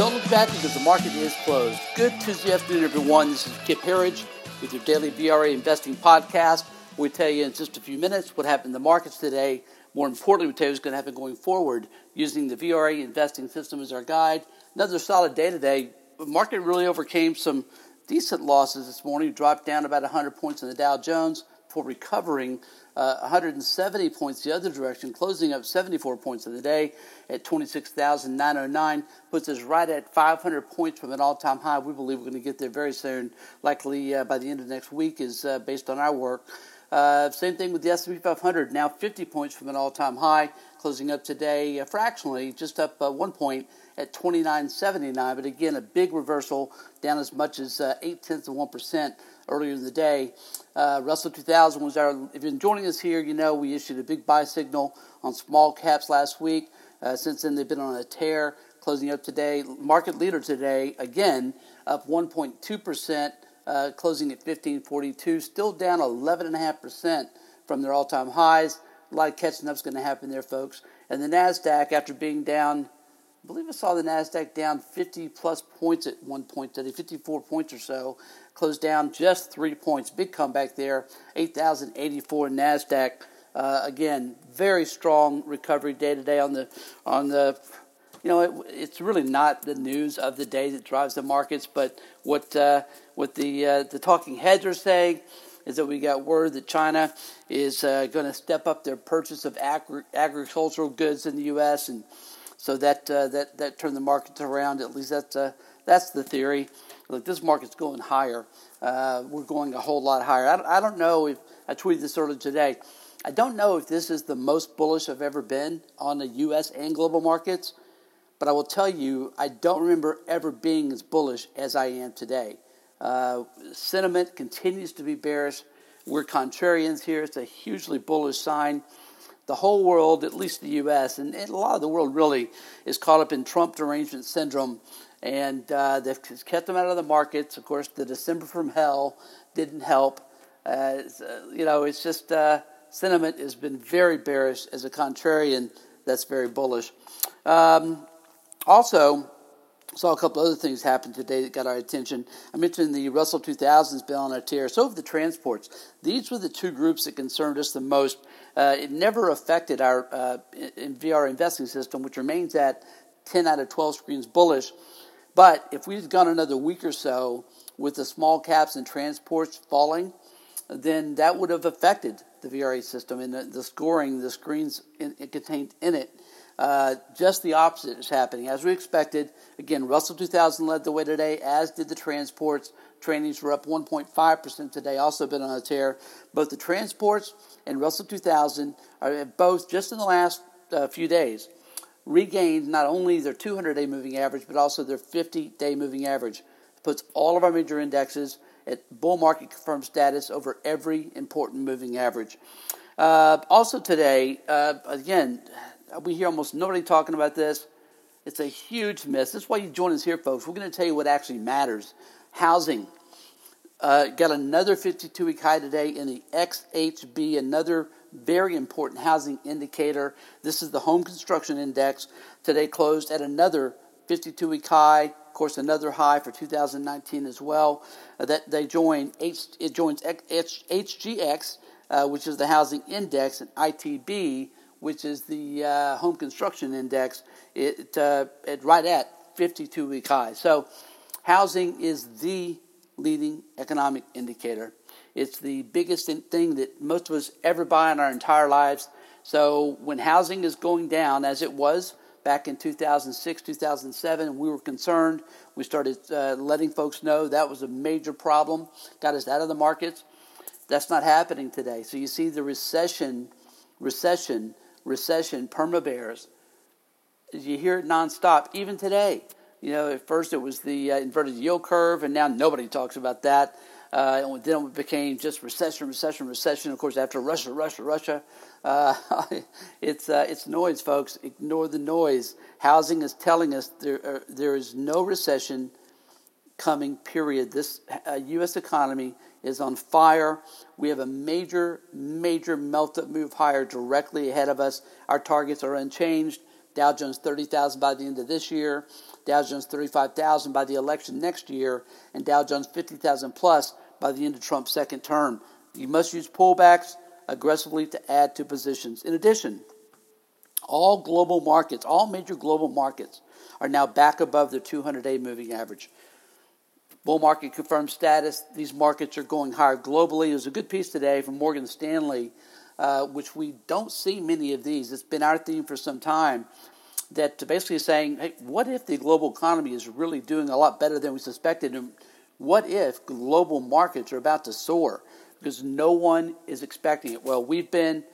Don't look back because the market is closed. Good Tuesday afternoon, everyone. This is Kip Herriage with your daily VRA investing podcast. We tell you in just a few minutes what happened in the markets today. More importantly, we tell you what's going to happen going forward using the VRA investing system as our guide. Another solid day today. The market really overcame some decent losses this morning. Dropped down about 100 points in the Dow Jones before recovering uh, 170 points the other direction, closing up 74 points in the day at 26,909, puts us right at 500 points from an all-time high. We believe we're going to get there very soon, likely uh, by the end of next week, is uh, based on our work. Uh, same thing with the S&P 500, now 50 points from an all-time high, closing up today uh, fractionally, just up uh, one point at 29.79. But again, a big reversal, down as much as eight tenths of one percent earlier in the day. Uh, Russell 2000 was our, if you're joining us here, you know we issued a big buy signal on small caps last week. Uh, since then, they've been on a tear, closing up today. Market leader today, again, up 1.2%, uh, closing at 1542, still down 11.5% from their all time highs. A lot of catching up is going to happen there, folks. And the NASDAQ, after being down, I believe I saw the NASDAQ down 50 plus points at one point today, 54 points or so closed down just three points. Big comeback there, 8,084 Nasdaq. Uh, again, very strong recovery day to day on the on the. You know, it, it's really not the news of the day that drives the markets, but what uh, what the uh, the talking heads are saying is that we got word that China is uh, going to step up their purchase of agri- agricultural goods in the U.S. and so that uh, that that turned the markets around. At least that's uh, that's the theory look, this market's going higher. Uh, we're going a whole lot higher. I, I don't know if I tweeted this earlier today. I don't know if this is the most bullish I've ever been on the U.S. and global markets, but I will tell you, I don't remember ever being as bullish as I am today. Uh, sentiment continues to be bearish. We're contrarians here. It's a hugely bullish sign. The whole world, at least the U.S., and, and a lot of the world really, is caught up in Trump derangement syndrome and uh, they've kept them out of the markets. Of course, the December from hell didn't help. Uh, you know, it's just uh, sentiment has been very bearish. As a contrarian, that's very bullish. Um, also, saw a couple other things happen today that got our attention. I mentioned the Russell 2000 has been on a tear. So have the transports. These were the two groups that concerned us the most. Uh, it never affected our uh, in VR investing system, which remains at 10 out of 12 screens bullish. But if we'd gone another week or so with the small caps and transports falling, then that would have affected the VRA system and the, the scoring, the screens in, contained in it. Uh, just the opposite is happening. As we expected, again, Russell 2000 led the way today, as did the transports. Trainings were up 1.5% today, also been on a tear. Both the transports and Russell 2000 are both just in the last uh, few days regained not only their 200 day moving average, but also their 50 day moving average. It puts all of our major indexes at bull market confirmed status over every important moving average. Uh, also, today, uh, again, we hear almost nobody talking about this. It's a huge miss. That's why you join us here, folks. We're going to tell you what actually matters. Housing. Uh, got another 52 week high today in the XHB, another very important housing indicator. This is the home construction index. Today closed at another 52 week high. Of course, another high for 2019 as well. Uh, that they join H, it joins H, HGX, uh, which is the housing index, and ITB, which is the uh, home construction index. It, uh, it right at 52 week high. So, housing is the leading economic indicator. It's the biggest thing that most of us ever buy in our entire lives. So when housing is going down, as it was back in 2006, 2007, we were concerned. We started uh, letting folks know that was a major problem, got us out of the markets. That's not happening today. So you see the recession, recession, recession, perma bears. You hear it nonstop, even today. You know, at first it was the uh, inverted yield curve, and now nobody talks about that. Uh, then it became just recession, recession, recession. Of course, after Russia, Russia, Russia, uh, it's uh, it's noise, folks. Ignore the noise. Housing is telling us there uh, there is no recession coming. Period. This U.S. Uh, economy is on fire. We have a major, major melt up move higher directly ahead of us. Our targets are unchanged. Dow Jones 30,000 by the end of this year. Dow Jones 35,000 by the election next year, and Dow Jones 50,000 plus by the end of Trump's second term. You must use pullbacks aggressively to add to positions. In addition, all global markets, all major global markets, are now back above the 200 day moving average. Bull market confirmed status. These markets are going higher globally. There's a good piece today from Morgan Stanley, uh, which we don't see many of these. It's been our theme for some time. That basically is saying, hey, what if the global economy is really doing a lot better than we suspected? And what if global markets are about to soar? Because no one is expecting it. Well, we've been,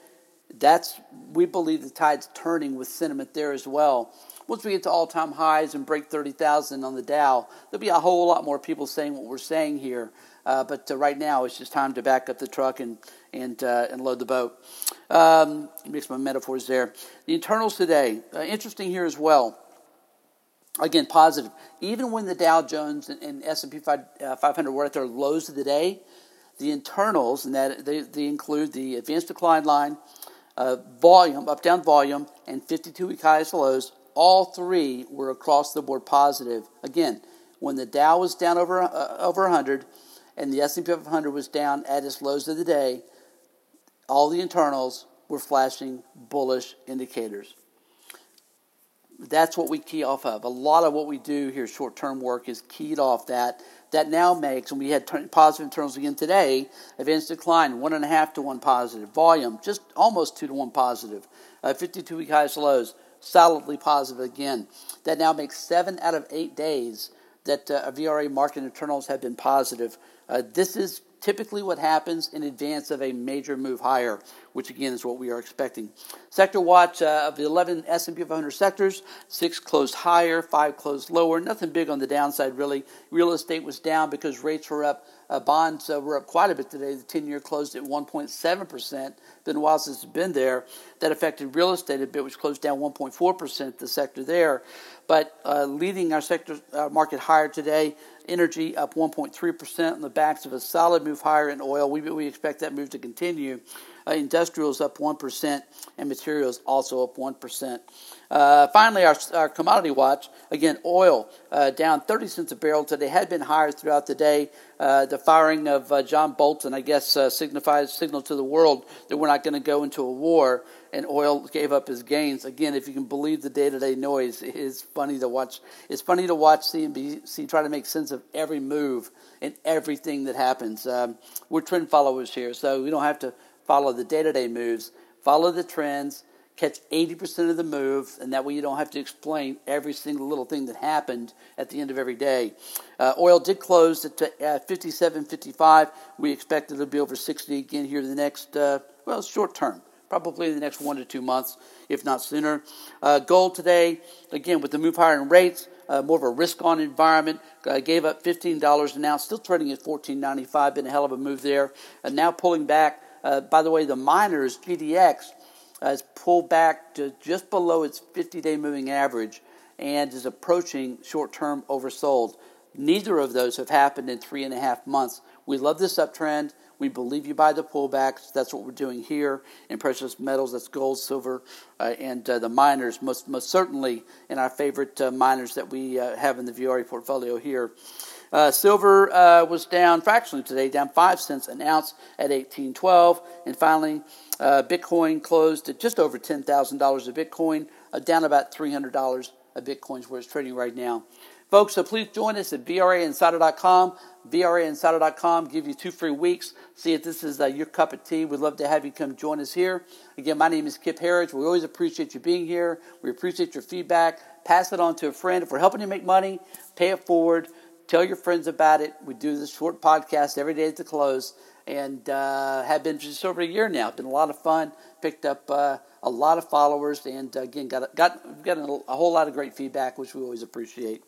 that's, we believe the tide's turning with sentiment there as well once we get to all time highs and break 30,000 on the Dow, there'll be a whole lot more people saying what we're saying here. Uh, but uh, right now, it's just time to back up the truck and and uh, and load the boat. Um, mix my metaphors there. The internals today, uh, interesting here as well. Again, positive. Even when the Dow Jones and, and S&P 500 uh, were at their lows of the day, the internals, and that they, they include the advanced decline line, uh, volume, up down volume, and 52 week highs and lows, all three were across the board positive. Again, when the Dow was down over uh, over 100 and the S&P 500 was down at its lows of the day, all the internals were flashing bullish indicators. That's what we key off of. A lot of what we do here, short-term work, is keyed off that. That now makes, and we had positive internals again today, advanced decline, one and a half to one positive. Volume, just almost two to one positive. Uh, 52-week highs, lows solidly positive again. That now makes seven out of eight days that uh, VRA market internals have been positive. Uh, this is typically what happens in advance of a major move higher, which again is what we are expecting. Sector watch uh, of the 11 S&P 500 sectors, six closed higher, five closed lower. Nothing big on the downside really. Real estate was down because rates were up. Uh, bonds uh, were up quite a bit today. The 10-year closed at 1.7 percent. Been a while since it's been there. That affected real estate a bit, which closed down 1.4 percent. The sector there, but uh, leading our sector uh, market higher today. Energy up 1.3% on the backs of a solid move higher in oil. We, we expect that move to continue. Uh, industrials up 1%, and materials also up 1%. Uh, finally, our, our commodity watch again, oil uh, down 30 cents a barrel today. Had been higher throughout the day. Uh, the firing of uh, John Bolton, I guess, uh, signifies signal to the world that we're not going to go into a war. And oil gave up his gains. Again, if you can believe the day-to-day noise, it is funny to watch. It's funny to watch CNBC try to make sense of every move and everything that happens. Um, we're trend followers here, so we don't have to follow the day to day moves, follow the trends, catch 80% of the move, and that way you don't have to explain every single little thing that happened at the end of every day. Uh, oil did close at uh, 57.55. We expect it to be over 60 again here in the next, uh, well, short term. Probably in the next one to two months, if not sooner. Uh, gold today, again, with the move higher in rates, uh, more of a risk on environment. Uh, gave up $15 an ounce, still trading at $14.95. Been a hell of a move there. And now pulling back uh, by the way, the miners, GDX, has pulled back to just below its 50 day moving average and is approaching short term oversold. Neither of those have happened in three and a half months. We love this uptrend. We believe you buy the pullbacks. That's what we're doing here in precious metals. That's gold, silver, uh, and uh, the miners, most, most certainly in our favorite uh, miners that we uh, have in the VRA portfolio here. Uh, silver uh, was down fractionally today, down 5 cents an ounce at 1812. And finally, uh, Bitcoin closed at just over $10,000 a Bitcoin, uh, down about $300 a Bitcoin is where it's trading right now. Folks, so please join us at VRAinsider.com. VRAinsider.com give you two free weeks. See if this is uh, your cup of tea. We'd love to have you come join us here. Again, my name is Kip Herriage. We always appreciate you being here. We appreciate your feedback. Pass it on to a friend. If we're helping you make money, pay it forward. Tell your friends about it. We do this short podcast every day at the close and uh, have been just over a year now. It's been a lot of fun. Picked up uh, a lot of followers, and uh, again, got got got a, a, whole lot of great feedback, which we always appreciate.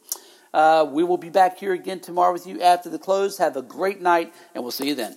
Uh, we will be back here again tomorrow with you after the close. Have a great night, and we'll see you then.